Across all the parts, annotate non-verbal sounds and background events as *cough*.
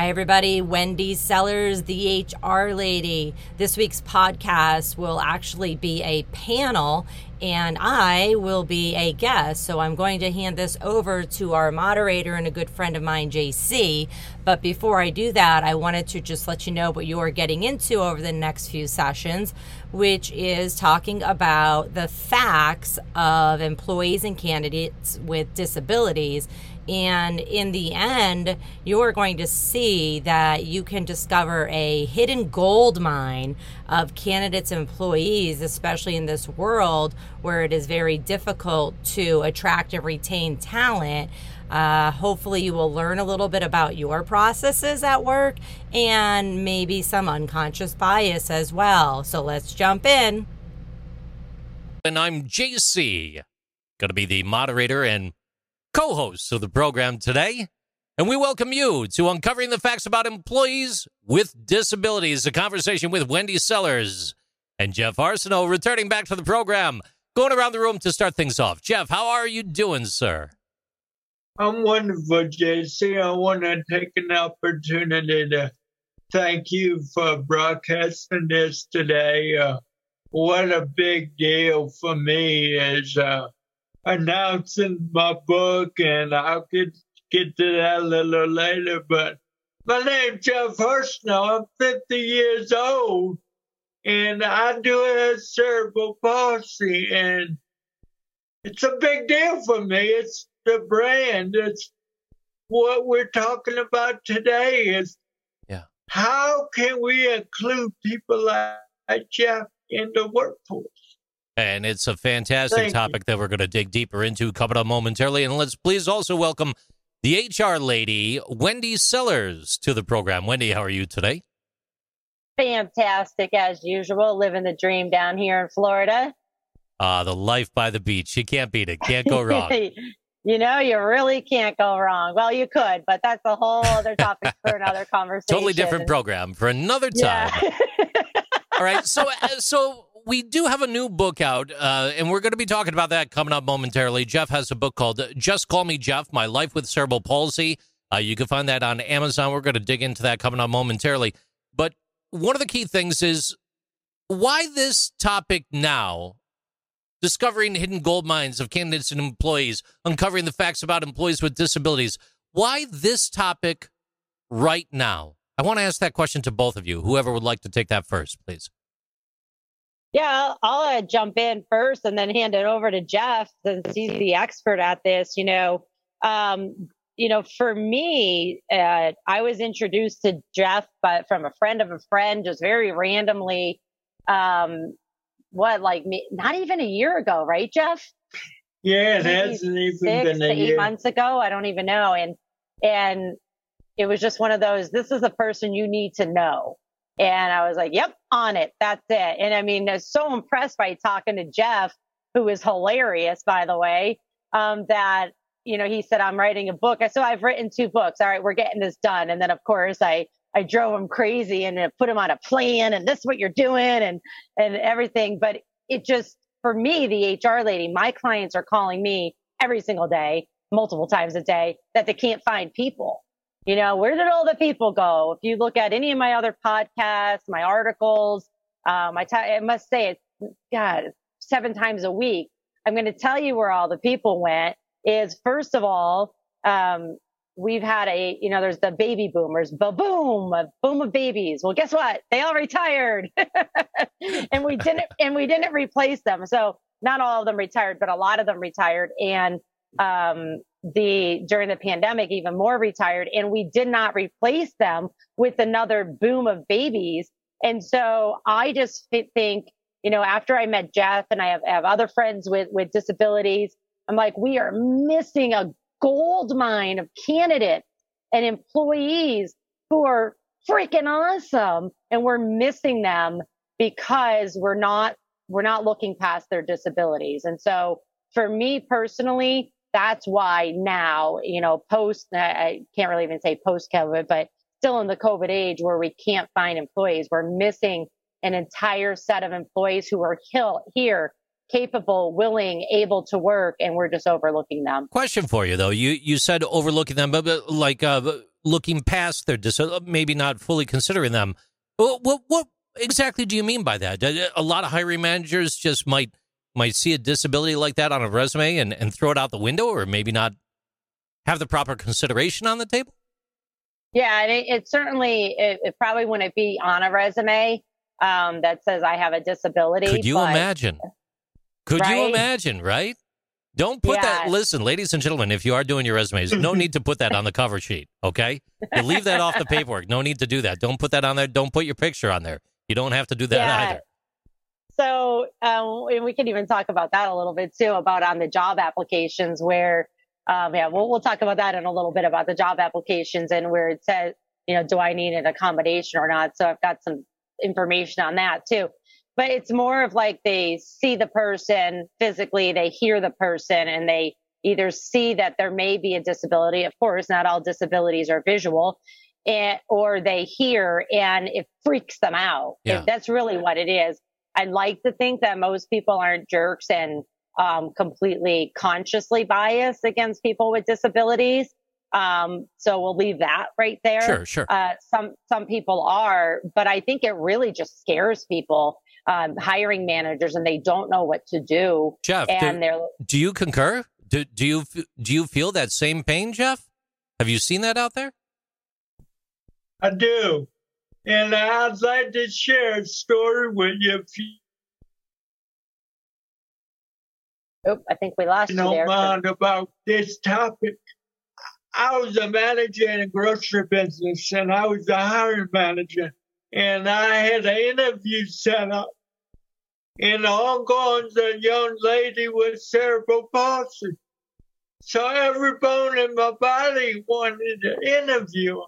Hi, everybody. Wendy Sellers, the HR lady. This week's podcast will actually be a panel, and I will be a guest. So I'm going to hand this over to our moderator and a good friend of mine, JC. But before I do that, I wanted to just let you know what you are getting into over the next few sessions, which is talking about the facts of employees and candidates with disabilities and in the end, you're going to see that you can discover a hidden gold mine of candidates and employees, especially in this world where it is very difficult to attract and retain talent. Uh, hopefully, you will learn a little bit about your processes at work and maybe some unconscious bias as well. So let's jump in. And I'm JC, going to be the moderator and co hosts of the program today. And we welcome you to Uncovering the Facts About Employees with Disabilities, a conversation with Wendy Sellers and Jeff Arsenault returning back to the program. Going around the room to start things off. Jeff, how are you doing, sir? I'm wonderful, JC. I want to take an opportunity to thank you for broadcasting this today. Uh, what a big deal for me is uh, announcing my book, and I'll get get to that a little later. But my name's Jeff Arsenault. I'm 50 years old, and I do have cerebral palsy, and it's a big deal for me. It's the brand. It's what we're talking about today. Is yeah. How can we include people like Jeff in the workforce? And it's a fantastic Thank topic that we're going to dig deeper into coming up momentarily. And let's please also welcome the HR lady, Wendy Sellers, to the program. Wendy, how are you today? Fantastic as usual, living the dream down here in Florida. Ah, uh, the life by the beach. You can't beat it. Can't go *laughs* wrong. you know, you really can't go wrong. Well, you could, but that's a whole other topic for another conversation. *laughs* Totally different program for another time. Yeah. *laughs* All right. So, uh, so we do have a new book out, uh, and we're going to be talking about that coming up momentarily. Jeff has a book called Just Call Me Jeff My Life with Cerebral Palsy. Uh, you can find that on Amazon. We're going to dig into that coming up momentarily. But one of the key things is why this topic now? Discovering hidden gold mines of candidates and employees, uncovering the facts about employees with disabilities. Why this topic right now? I want to ask that question to both of you. Whoever would like to take that first, please. Yeah, I'll, uh, jump in first and then hand it over to Jeff since he's the expert at this. You know, um, you know, for me, uh, I was introduced to Jeff, but from a friend of a friend, just very randomly. Um, what, like, not even a year ago, right, Jeff? Yeah, it hasn't even six been a to year. eight months ago. I don't even know, and and it was just one of those. This is a person you need to know. And I was like, yep, on it. That's it. And I mean, I was so impressed by talking to Jeff, who is hilarious, by the way, um, that, you know, he said, I'm writing a book. I said, I've written two books. All right, we're getting this done. And then, of course, I, I drove him crazy and put him on a plan and this is what you're doing and, and everything. But it just, for me, the HR lady, my clients are calling me every single day, multiple times a day that they can't find people. You know, where did all the people go? If you look at any of my other podcasts, my articles, um, I, t- I must say it's, God, seven times a week. I'm going to tell you where all the people went is first of all, um, we've had a, you know, there's the baby boomers, ba boom, a boom of babies. Well, guess what? They all retired *laughs* and we didn't, and we didn't replace them. So not all of them retired, but a lot of them retired. And, um, the during the pandemic even more retired and we did not replace them with another boom of babies and so i just think you know after i met jeff and i have, have other friends with with disabilities i'm like we are missing a gold mine of candidates and employees who are freaking awesome and we're missing them because we're not we're not looking past their disabilities. And so for me personally, that's why now, you know, post, I can't really even say post COVID, but still in the COVID age where we can't find employees, we're missing an entire set of employees who are here, capable, willing, able to work, and we're just overlooking them. Question for you though. You you said overlooking them, but, but like uh, looking past their dis- maybe not fully considering them. What, what what exactly do you mean by that? A lot of hiring managers just might might see a disability like that on a resume and, and throw it out the window, or maybe not have the proper consideration on the table. Yeah, and it, it certainly it, it, probably wouldn't be on a resume um, that says I have a disability. Could you but, imagine? Could right? you imagine? Right? Don't put yeah. that. Listen, ladies and gentlemen, if you are doing your resumes, no need to put that on the cover sheet. Okay, you leave that off the *laughs* paperwork. No need to do that. Don't put that on there. Don't put your picture on there. You don't have to do that yeah. either. So, um, and we can even talk about that a little bit too, about on the job applications where, um, yeah, we'll, we'll talk about that in a little bit about the job applications and where it says, you know, do I need an accommodation or not? So I've got some information on that too. But it's more of like they see the person physically, they hear the person, and they either see that there may be a disability. Of course, not all disabilities are visual and, or they hear and it freaks them out. Yeah. That's really what it is. I like to think that most people aren't jerks and um, completely consciously biased against people with disabilities. Um, so we'll leave that right there. Sure, sure. Uh, some some people are, but I think it really just scares people, um, hiring managers, and they don't know what to do. Jeff, and do, they're, do you concur? Do do you do you feel that same pain, Jeff? Have you seen that out there? I do. And I'd like to share a story with you. Oh, I think we lost you, there. mind about this topic. I was a manager in a grocery business and I was the hiring manager and I had an interview set up. And ongoing, a young lady with cerebral palsy. So every bone in my body wanted to interview her.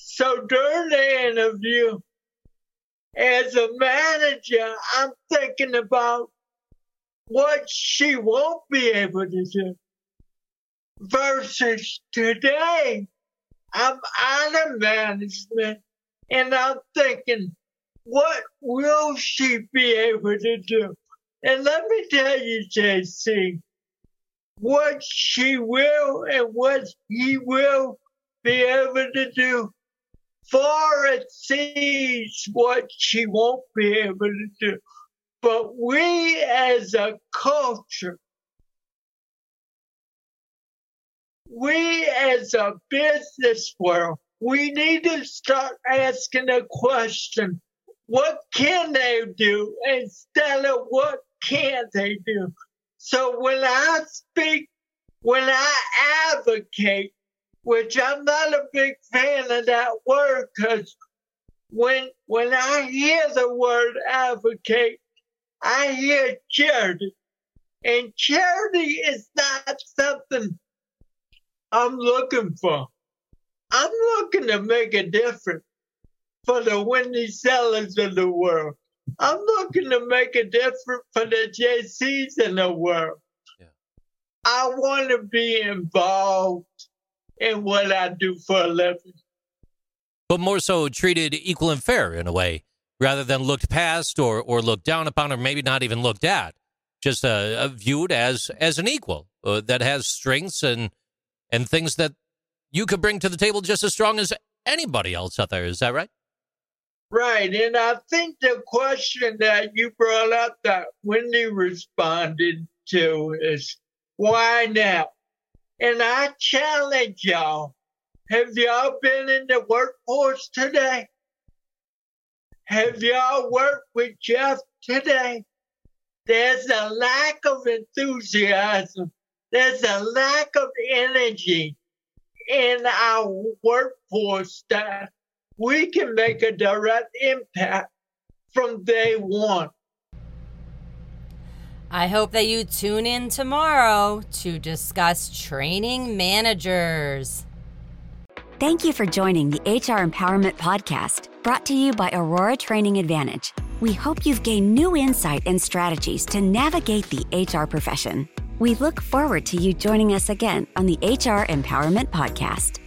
So during the interview, as a manager, I'm thinking about what she won't be able to do versus today. I'm out of management and I'm thinking, what will she be able to do? And let me tell you, JC, what she will and what he will be able to do far exceeds what she won't be able to do. But we as a culture, we as a business world, we need to start asking the question, what can they do instead of what can't they do? So when I speak, when I advocate, which I'm not a big fan of that word because when when I hear the word advocate, I hear charity. And charity is not something I'm looking for. I'm looking to make a difference for the Wendy Sellers of the world. I'm looking to make a difference for the JCs in the world. Yeah. I want to be involved in what I do for a living. But more so treated equal and fair in a way, rather than looked past or, or looked down upon or maybe not even looked at. Just uh, uh, viewed as as an equal uh, that has strengths and and things that you could bring to the table just as strong as anybody else out there. Is that right? Right. And I think the question that you brought up that Wendy responded to is why now? And I challenge y'all. Have y'all been in the workforce today? Have y'all worked with Jeff today? There's a lack of enthusiasm. There's a lack of energy in our workforce that we can make a direct impact from day one. I hope that you tune in tomorrow to discuss training managers. Thank you for joining the HR Empowerment Podcast, brought to you by Aurora Training Advantage. We hope you've gained new insight and strategies to navigate the HR profession. We look forward to you joining us again on the HR Empowerment Podcast.